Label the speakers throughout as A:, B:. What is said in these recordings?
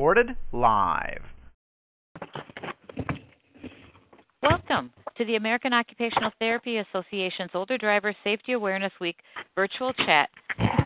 A: Recorded live.
B: Welcome to the American Occupational Therapy Association's Older Driver Safety Awareness Week virtual chat.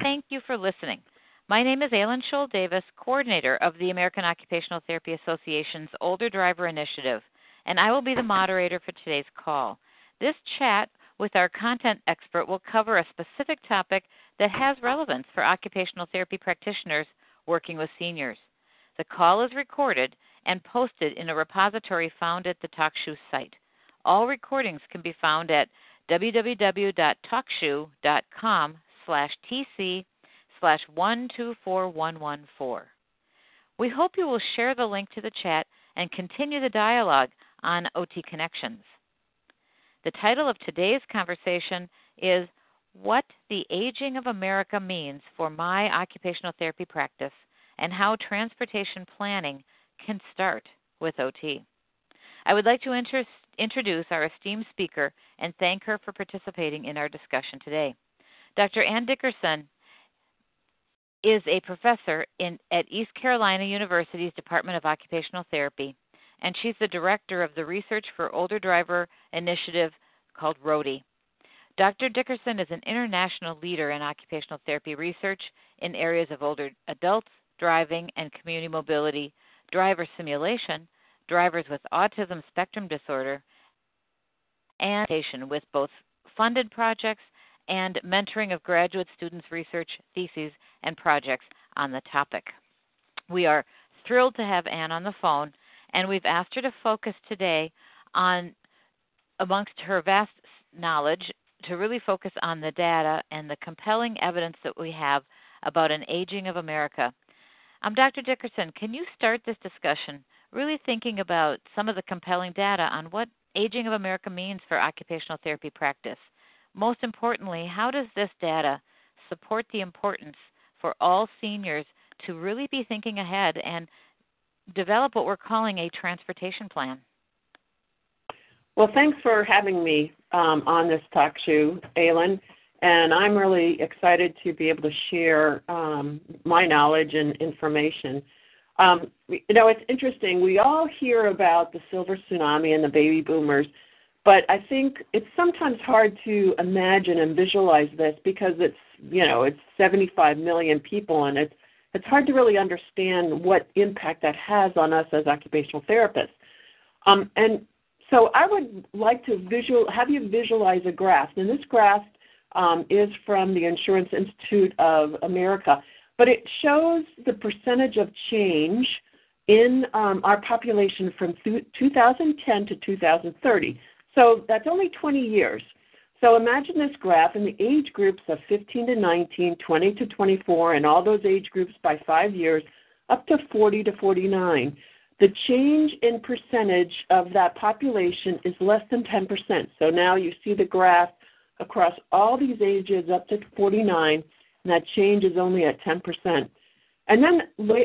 B: Thank you for listening. My name is Elin Schold Davis, coordinator of the American Occupational Therapy Association's Older Driver Initiative, and I will be the moderator for today's call. This chat with our content expert will cover a specific topic that has relevance for occupational therapy practitioners working with seniors. The call is recorded and posted in a repository found at the TalkShoe site. All recordings can be found at www.talkshoe.com slash tc slash 124114. We hope you will share the link to the chat and continue the dialogue on OT Connections. The title of today's conversation is What the Aging of America Means for My Occupational Therapy Practice and How Transportation Planning Can Start with OT. I would like to introduce our esteemed speaker and thank her for participating in our discussion today. Dr. Anne Dickerson is a professor in, at East Carolina University's Department of Occupational Therapy, and she's the director of the Research for Older Driver initiative called RODI. Dr. Dickerson is an international leader in occupational therapy research in areas of older adults, driving and community mobility, driver simulation, drivers with autism spectrum disorder, and education with both funded projects and mentoring of graduate students' research theses and projects on the topic. We are thrilled to have Anne on the phone, and we've asked her to focus today on, amongst her vast knowledge, to really focus on the data and the compelling evidence that we have about an aging of America. Um, Dr. Dickerson, can you start this discussion really thinking about some of the compelling data on what aging of America means for occupational therapy practice? Most importantly, how does this data support the importance for all seniors to really be thinking ahead and develop what we're calling a transportation plan?
C: Well, thanks for having me um, on this talk show, Elin. And I'm really excited to be able to share um, my knowledge and information. Um, you know, it's interesting. We all hear about the silver tsunami and the baby boomers, but I think it's sometimes hard to imagine and visualize this because it's you know it's 75 million people and it's it's hard to really understand what impact that has on us as occupational therapists. Um, and so I would like to visual have you visualize a graph. And this graph um, is from the Insurance Institute of America, but it shows the percentage of change in um, our population from th- 2010 to 2030. So that's only 20 years. So imagine this graph in the age groups of 15 to 19, 20 to 24, and all those age groups by five years, up to 40 to 49. The change in percentage of that population is less than 10%. So now you see the graph across all these ages up to 49, and that change is only at 10%. And then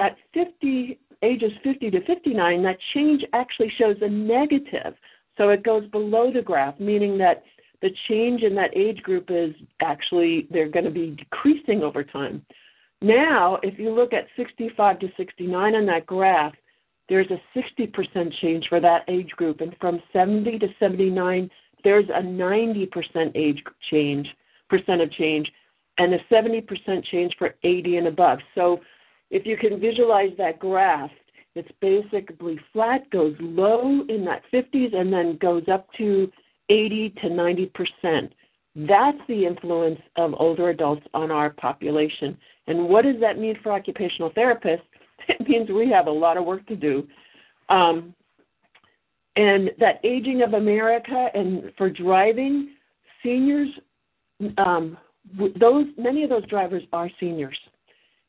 C: at 50, ages 50 to 59, that change actually shows a negative. So it goes below the graph, meaning that the change in that age group is actually they're going to be decreasing over time. Now, if you look at 65 to 69 on that graph, there's a 60% change for that age group, and from 70 to 79, there's a 90% age change, percent of change, and a 70% change for 80 and above. So, if you can visualize that graph, it's basically flat, goes low in that 50s, and then goes up to 80 to 90 percent. That's the influence of older adults on our population. And what does that mean for occupational therapists? It means we have a lot of work to do. Um, and that aging of America and for driving, seniors um, those many of those drivers are seniors,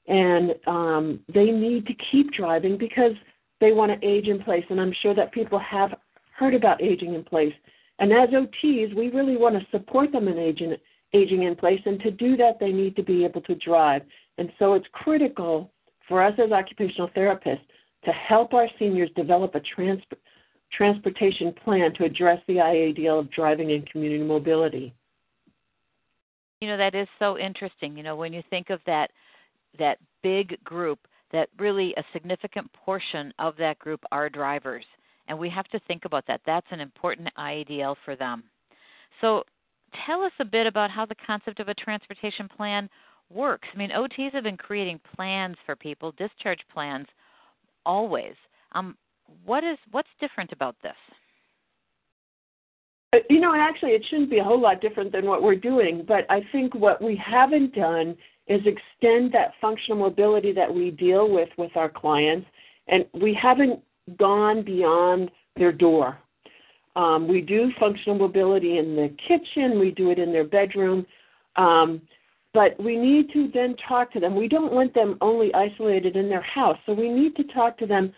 C: and um, they need to keep driving because they want to age in place. And I'm sure that people have heard about aging in place. And as OTs, we really want to support them in aging aging in place, and to do that, they need to be able to drive. And so it's critical for us as occupational therapists to help our seniors develop a trans- transportation plan to address the IADL of driving and community mobility.
B: You know that is so interesting. You know when you think of that that big group, that really a significant portion of that group are drivers, and we have to think about that. That's an important IADL for them. So tell us a bit about how the concept of a transportation plan works. I mean, OTs have been creating plans for people, discharge plans, always. Um, what is what's different about this?
C: Uh, you know, actually, it shouldn't be a whole lot different than what we're doing, but I think what we haven't done is extend that functional mobility that we deal with with our clients, and we haven't gone beyond their door. Um, we do functional mobility in the kitchen, we do it in their bedroom, um, but we need to then talk to them. We don't want them only isolated in their house, so we need to talk to them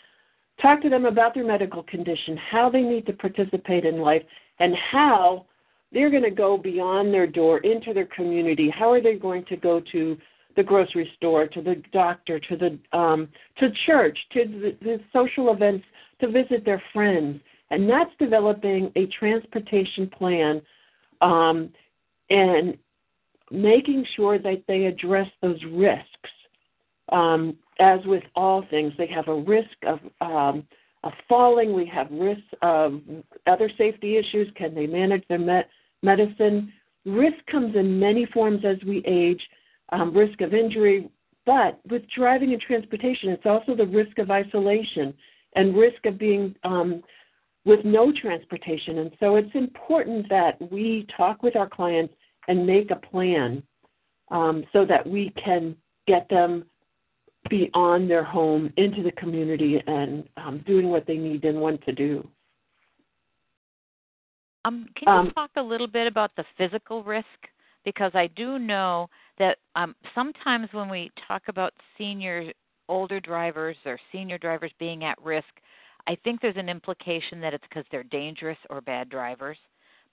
C: Talk to them about their medical condition, how they need to participate in life, and how they're going to go beyond their door into their community. How are they going to go to the grocery store, to the doctor, to the um, to church, to the, the social events, to visit their friends, and that's developing a transportation plan um, and making sure that they address those risks um, as with all things, they have a risk of, um, falling. We have risks of other safety issues. Can they manage their medicine? Risk comes in many forms as we age. Um, risk of injury, but with driving and transportation, it's also the risk of isolation and risk of being um, with no transportation. And so it's important that we talk with our clients and make a plan um, so that we can get them beyond their home into the community and um, doing what they need and want to do.
B: Um, can you um, talk a little bit about the physical risk? Because I do know that um, sometimes when we talk about senior, older drivers or senior drivers being at risk, I think there's an implication that it's because they're dangerous or bad drivers.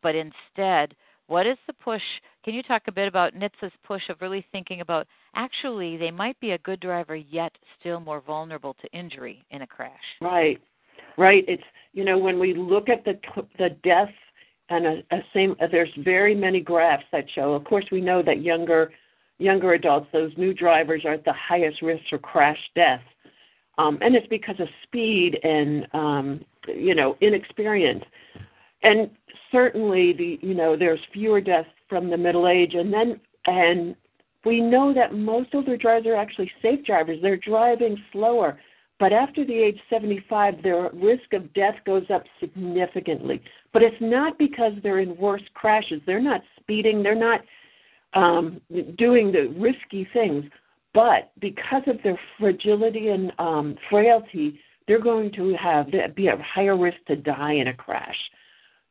B: But instead, what is the push? Can you talk a bit about NHTSA's push of really thinking about actually they might be a good driver yet still more vulnerable to injury in a crash?
C: Right, right. It's you know when we look at the the death and a, a same there's very many graphs that show. Of course, we know that younger younger adults, those new drivers, are at the highest risk for crash death, um, and it's because of speed and um, you know inexperience. And certainly the you know there's fewer deaths from the middle age and then and we know that most older drivers are actually safe drivers. They're driving slower but after the age 75 their risk of death goes up significantly. But it's not because they're in worse crashes. They're not speeding. They're not um, doing the risky things. But because of their fragility and um, frailty they're going to have be at higher risk to die in a crash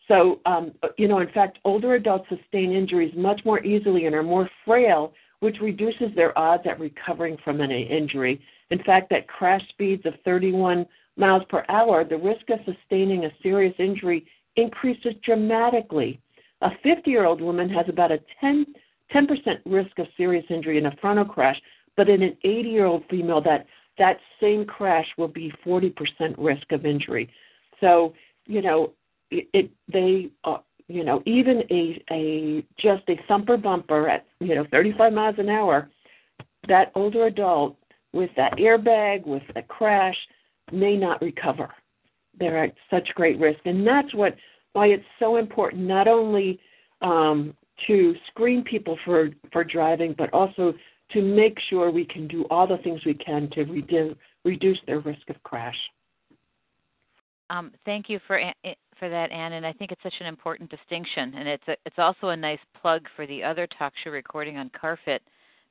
C: so, um, you know, in fact, older adults sustain injuries much more easily and are more frail, which reduces their odds at recovering from an injury. In fact, at crash speeds of 31 miles per hour, the risk of sustaining a serious injury increases dramatically. A 50 year old woman has about a 10, 10% risk of serious injury in a frontal crash, but in an 80 year old female, that, that same crash will be 40% risk of injury. So, you know, it, they uh, you know even a a just a thumper bumper at you know 35 miles an hour that older adult with that airbag with a crash may not recover. They're at such great risk. And that's what why it's so important not only um, to screen people for for driving but also to make sure we can do all the things we can to reduce reduce their risk of crash.
B: Um, thank you for for that, Anne, and I think it's such an important distinction, and it's a, it's also a nice plug for the other talk show recording on CarFit,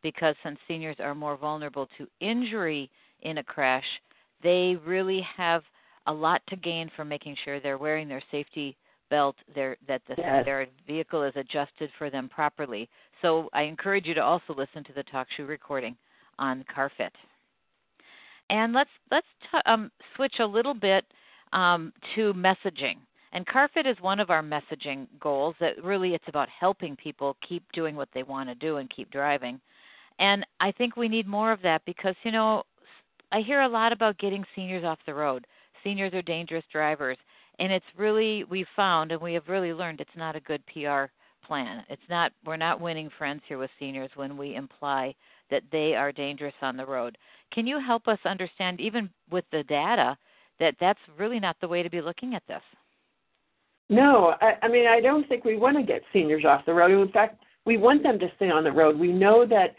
B: because since seniors are more vulnerable to injury in a crash, they really have a lot to gain from making sure they're wearing their safety belt, their that the,
C: yes.
B: their vehicle is adjusted for them properly. So I encourage you to also listen to the talk show recording on CarFit. And let's let's t- um, switch a little bit um, to messaging. And CarFit is one of our messaging goals. That really it's about helping people keep doing what they want to do and keep driving. And I think we need more of that because you know I hear a lot about getting seniors off the road. Seniors are dangerous drivers, and it's really we've found and we have really learned it's not a good PR plan. It's not we're not winning friends here with seniors when we imply that they are dangerous on the road. Can you help us understand even with the data that that's really not the way to be looking at this?
C: No, I, I mean I don't think we want to get seniors off the road. In fact, we want them to stay on the road. We know that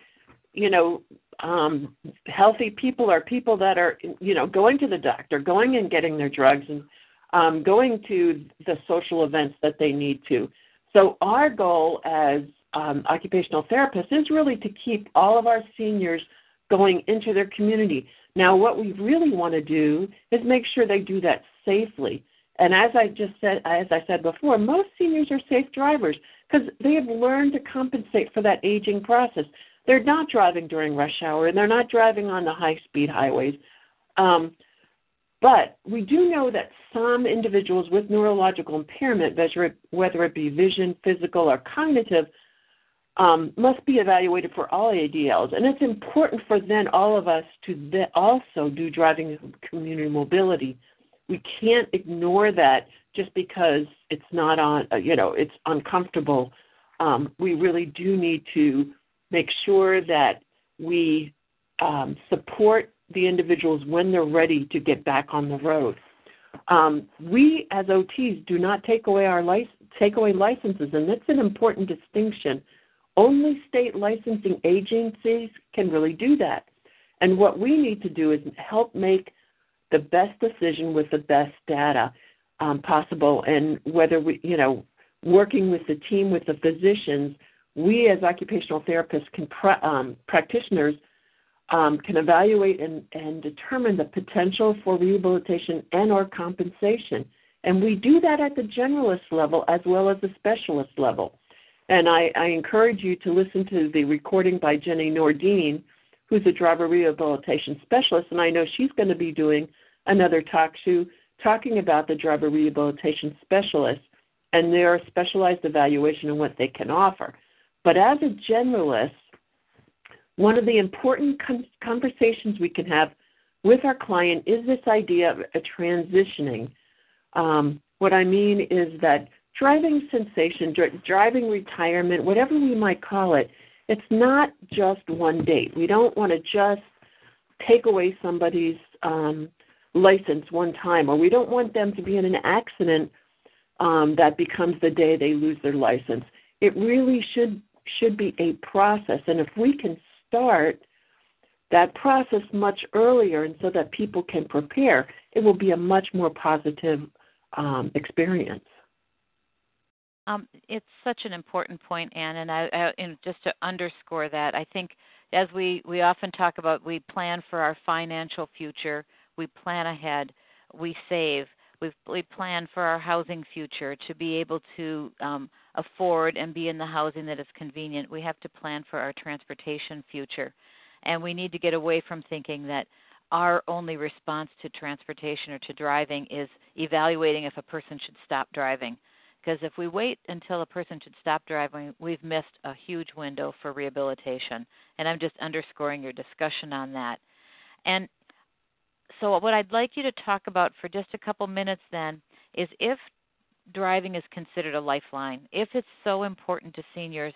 C: you know um healthy people are people that are you know going to the doctor, going and getting their drugs and um going to the social events that they need to. So our goal as um, occupational therapists is really to keep all of our seniors going into their community. Now, what we really want to do is make sure they do that safely. And as I just said, as I said before, most seniors are safe drivers because they have learned to compensate for that aging process. They're not driving during rush hour and they're not driving on the high speed highways. Um, but we do know that some individuals with neurological impairment, whether it be vision, physical, or cognitive, um, must be evaluated for all ADLs. And it's important for then all of us to also do driving community mobility. We can't ignore that just because it's not on, uh, you know, it's uncomfortable. Um, we really do need to make sure that we um, support the individuals when they're ready to get back on the road. Um, we as OTs do not take away our take away licenses, and that's an important distinction only state licensing agencies can really do that. And what we need to do is help make the best decision with the best data um, possible. And whether we, you know, working with the team, with the physicians, we as occupational therapists can um, practitioners um, can evaluate and, and determine the potential for rehabilitation and or compensation. And we do that at the generalist level as well as the specialist level. And I, I encourage you to listen to the recording by Jenny Nordine, who's a driver rehabilitation specialist, and I know she's going to be doing another talk show talking about the driver rehabilitation specialist and their specialized evaluation and what they can offer. But as a generalist, one of the important con- conversations we can have with our client is this idea of a transitioning. Um, what I mean is that driving cessation, driving retirement, whatever we might call it, it's not just one date. We don't want to just take away somebody's um, license one time, or we don't want them to be in an accident um, that becomes the day they lose their license. It really should should be a process, and if we can start that process much earlier, and so that people can prepare, it will be a much more positive um, experience.
B: Um, it's such an important point, Anne, and, I, I, and just to underscore that, I think as we, we often talk about, we plan for our financial future, we plan ahead, we save, we, we plan for our housing future to be able to um, afford and be in the housing that is convenient. We have to plan for our transportation future, and we need to get away from thinking that our only response to transportation or to driving is evaluating if a person should stop driving because if we wait until a person should stop driving, we've missed a huge window for rehabilitation. And I'm just underscoring your discussion on that. And so, what I'd like you to talk about for just a couple minutes then is if driving is considered a lifeline, if it's so important to seniors,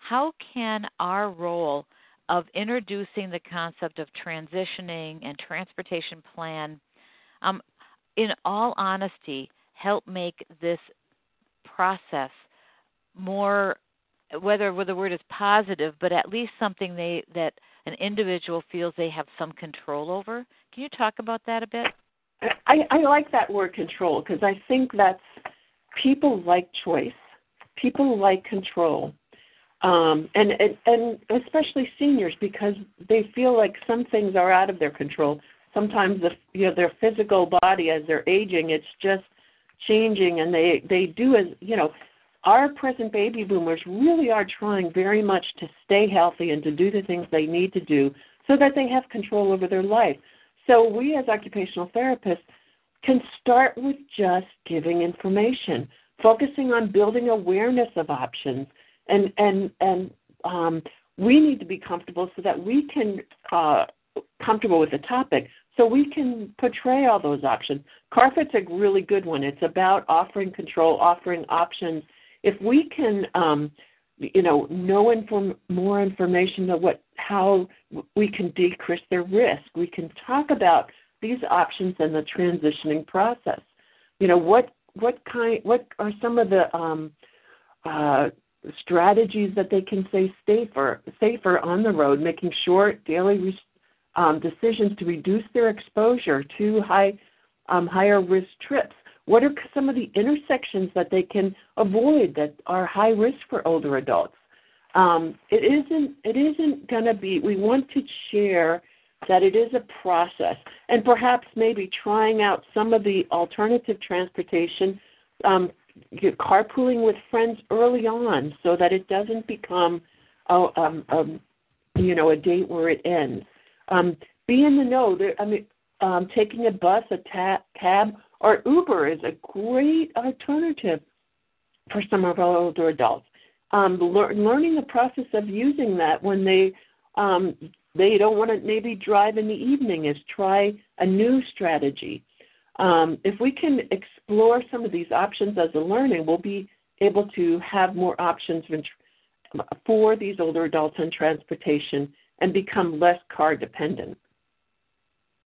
B: how can our role of introducing the concept of transitioning and transportation plan, um, in all honesty, help make this process more whether whether the word is positive, but at least something they that an individual feels they have some control over. Can you talk about that a bit?
C: I, I like that word control because I think that's people like choice, people like control, um, and, and and especially seniors because they feel like some things are out of their control. Sometimes the you know their physical body as they're aging, it's just changing, and they they do as you know. Our present baby boomers really are trying very much to stay healthy and to do the things they need to do so that they have control over their life. So we as occupational therapists can start with just giving information, focusing on building awareness of options, and and and um, we need to be comfortable so that we can uh, comfortable with the topic, so we can portray all those options. Carfit's a really good one. It's about offering control, offering options. If we can, um, you know, know inform more information of what how we can decrease their risk, we can talk about these options and the transitioning process. You know, what what kind what are some of the um, uh, strategies that they can stay safer safer on the road, making sure daily um, decisions to reduce their exposure to high um, higher risk trips. What are some of the intersections that they can avoid that are high risk for older adults? Um, it isn't it isn't going to be. We want to share that it is a process, and perhaps maybe trying out some of the alternative transportation, um, carpooling with friends early on, so that it doesn't become, a, um, um, you know, a date where it ends. Um, be in the know. There, I mean, um, taking a bus, a cab, or Uber is a great alternative for some of our older adults. Um, lear- learning the process of using that when they um, they don't want to maybe drive in the evening is try a new strategy. Um, if we can explore some of these options as a learning, we'll be able to have more options for these older adults in transportation and become less car dependent.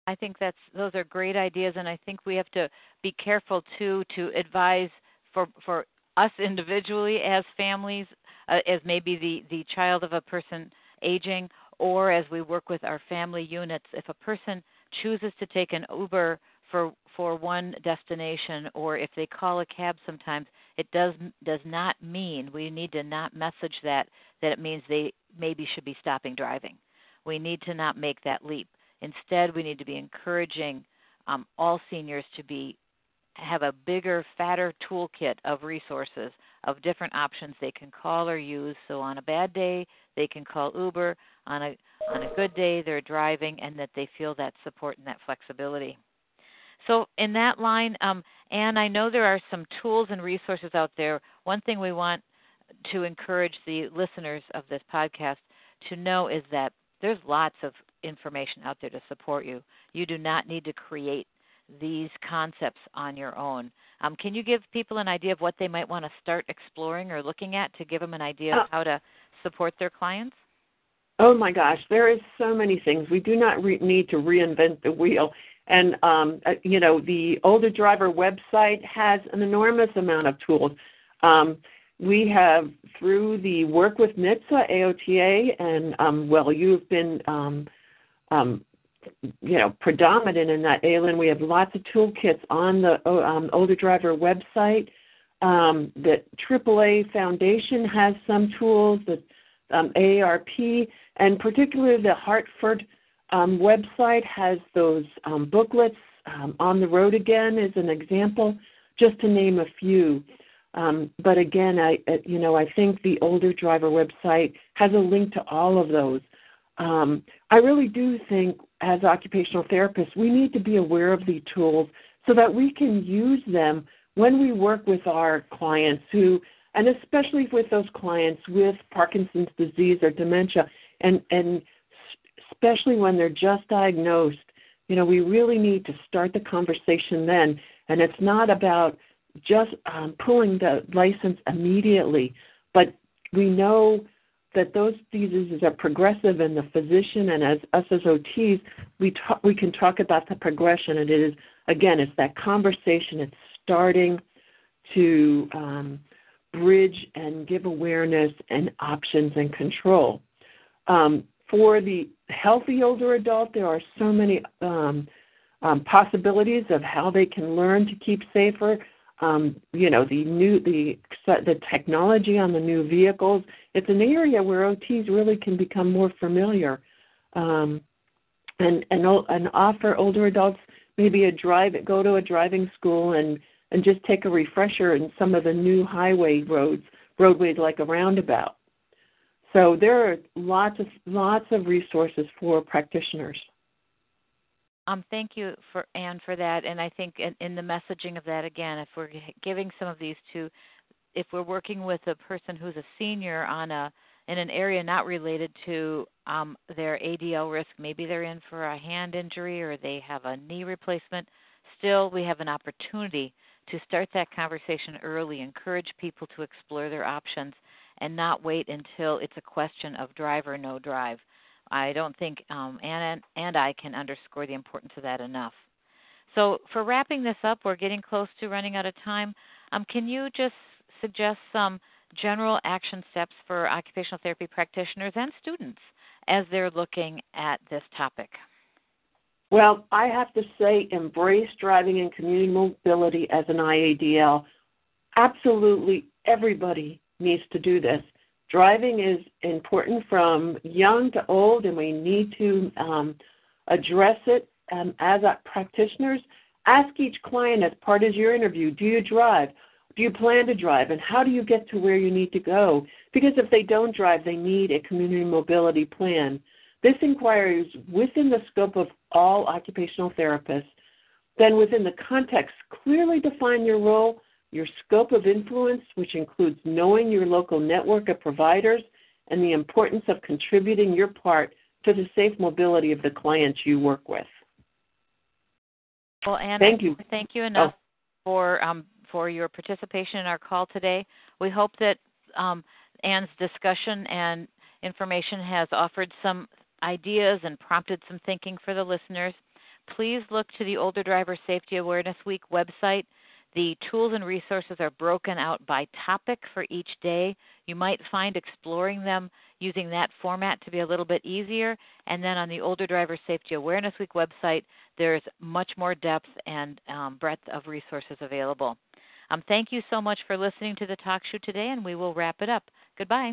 B: I think that's those are great ideas, and I think we have to be careful too to advise for for us individually as families, uh, as maybe the the child of a person aging, or as we work with our family units, if a person chooses to take an Uber for for one destination or if they call a cab sometimes it does does not mean we need to not message that that it means they maybe should be stopping driving. We need to not make that leap. Instead we need to be encouraging um, all seniors to be have a bigger fatter toolkit of resources of different options. They can call or use so on a bad day they can call uber. On a on a good day they're driving and that they feel that support and that flexibility. So in that line, um, Anne, I know there are some tools and resources out there. One thing we want to encourage the listeners of this podcast to know is that there's lots of information out there to support you. You do not need to create these concepts on your own. Um, can you give people an idea of what they might want to start exploring or looking at to give them an idea of uh, how to support their clients?
C: Oh my gosh, there is so many things. We do not re- need to reinvent the wheel. And um, uh, you know, the older driver website has an enormous amount of tools. Um, we have through the work with NHTSA, AOTA, and um, well, you've been um, um, you know predominant in that, Elin. We have lots of toolkits on the um, older driver website. Um, the AAA Foundation has some tools. The um, AARP and particularly the Hartford um, website has those um, booklets. Um, on the road again is an example, just to name a few. Um, but again, I you know I think the older driver website has a link to all of those. Um, I really do think, as occupational therapists, we need to be aware of the tools so that we can use them when we work with our clients who, and especially with those clients with Parkinson's disease or dementia, and and especially when they're just diagnosed you know we really need to start the conversation then. And it's not about just um, pulling the license immediately but we know that those diseases are progressive and the physician and as us as OTs we talk, we can talk about the progression. And it is again it's that conversation. It's starting to um, bridge and give awareness and options and control. Um, for the healthy older adult, there are so many um, um, possibilities of how they can learn to keep safer. Um, you know, the new the the technology on the new vehicles. It's an area where OTs really can become more familiar, um, and and and offer older adults maybe a drive go to a driving school and and just take a refresher in some of the new highway roads, roadways like a roundabout. So there are lots of lots of resources for practitioners.
B: Um, thank you for Anne for that, and I think in, in the messaging of that again, if we're giving some of these to, if we're working with a person who's a senior on a in an area not related to um, their ADL risk, maybe they're in for a hand injury or they have a knee replacement. Still, we have an opportunity to start that conversation early, encourage people to explore their options, and not wait until it's a question of drive or no drive. I don't think um, Anna and I can underscore the importance of that enough. So, for wrapping this up, we're getting close to running out of time. Um, can you just suggest some general action steps for occupational therapy practitioners and students as they're looking at this topic?
C: Well, I have to say, embrace driving and community mobility as an IADL. Absolutely everybody needs to do this. Driving is important from young to old, and we need to um, address it um, as practitioners. Ask each client as part of your interview do you drive? Do you plan to drive? And how do you get to where you need to go? Because if they don't drive, they need a community mobility plan. This inquiry is within the scope of all occupational therapists. Then, within the context, clearly define your role your scope of influence, which includes knowing your local network of providers and the importance of contributing your part to the safe mobility of the clients you work with.
B: Well, Anne,
C: thank you.
B: Thank you enough oh. for um, for your participation in our call today. We hope that um, Anne's discussion and information has offered some ideas and prompted some thinking for the listeners. Please look to the Older Driver Safety Awareness Week website the tools and resources are broken out by topic for each day. You might find exploring them using that format to be a little bit easier. And then on the Older Driver Safety Awareness Week website, there's much more depth and um, breadth of resources available. Um, thank you so much for listening to the talk show today, and we will wrap it up. Goodbye.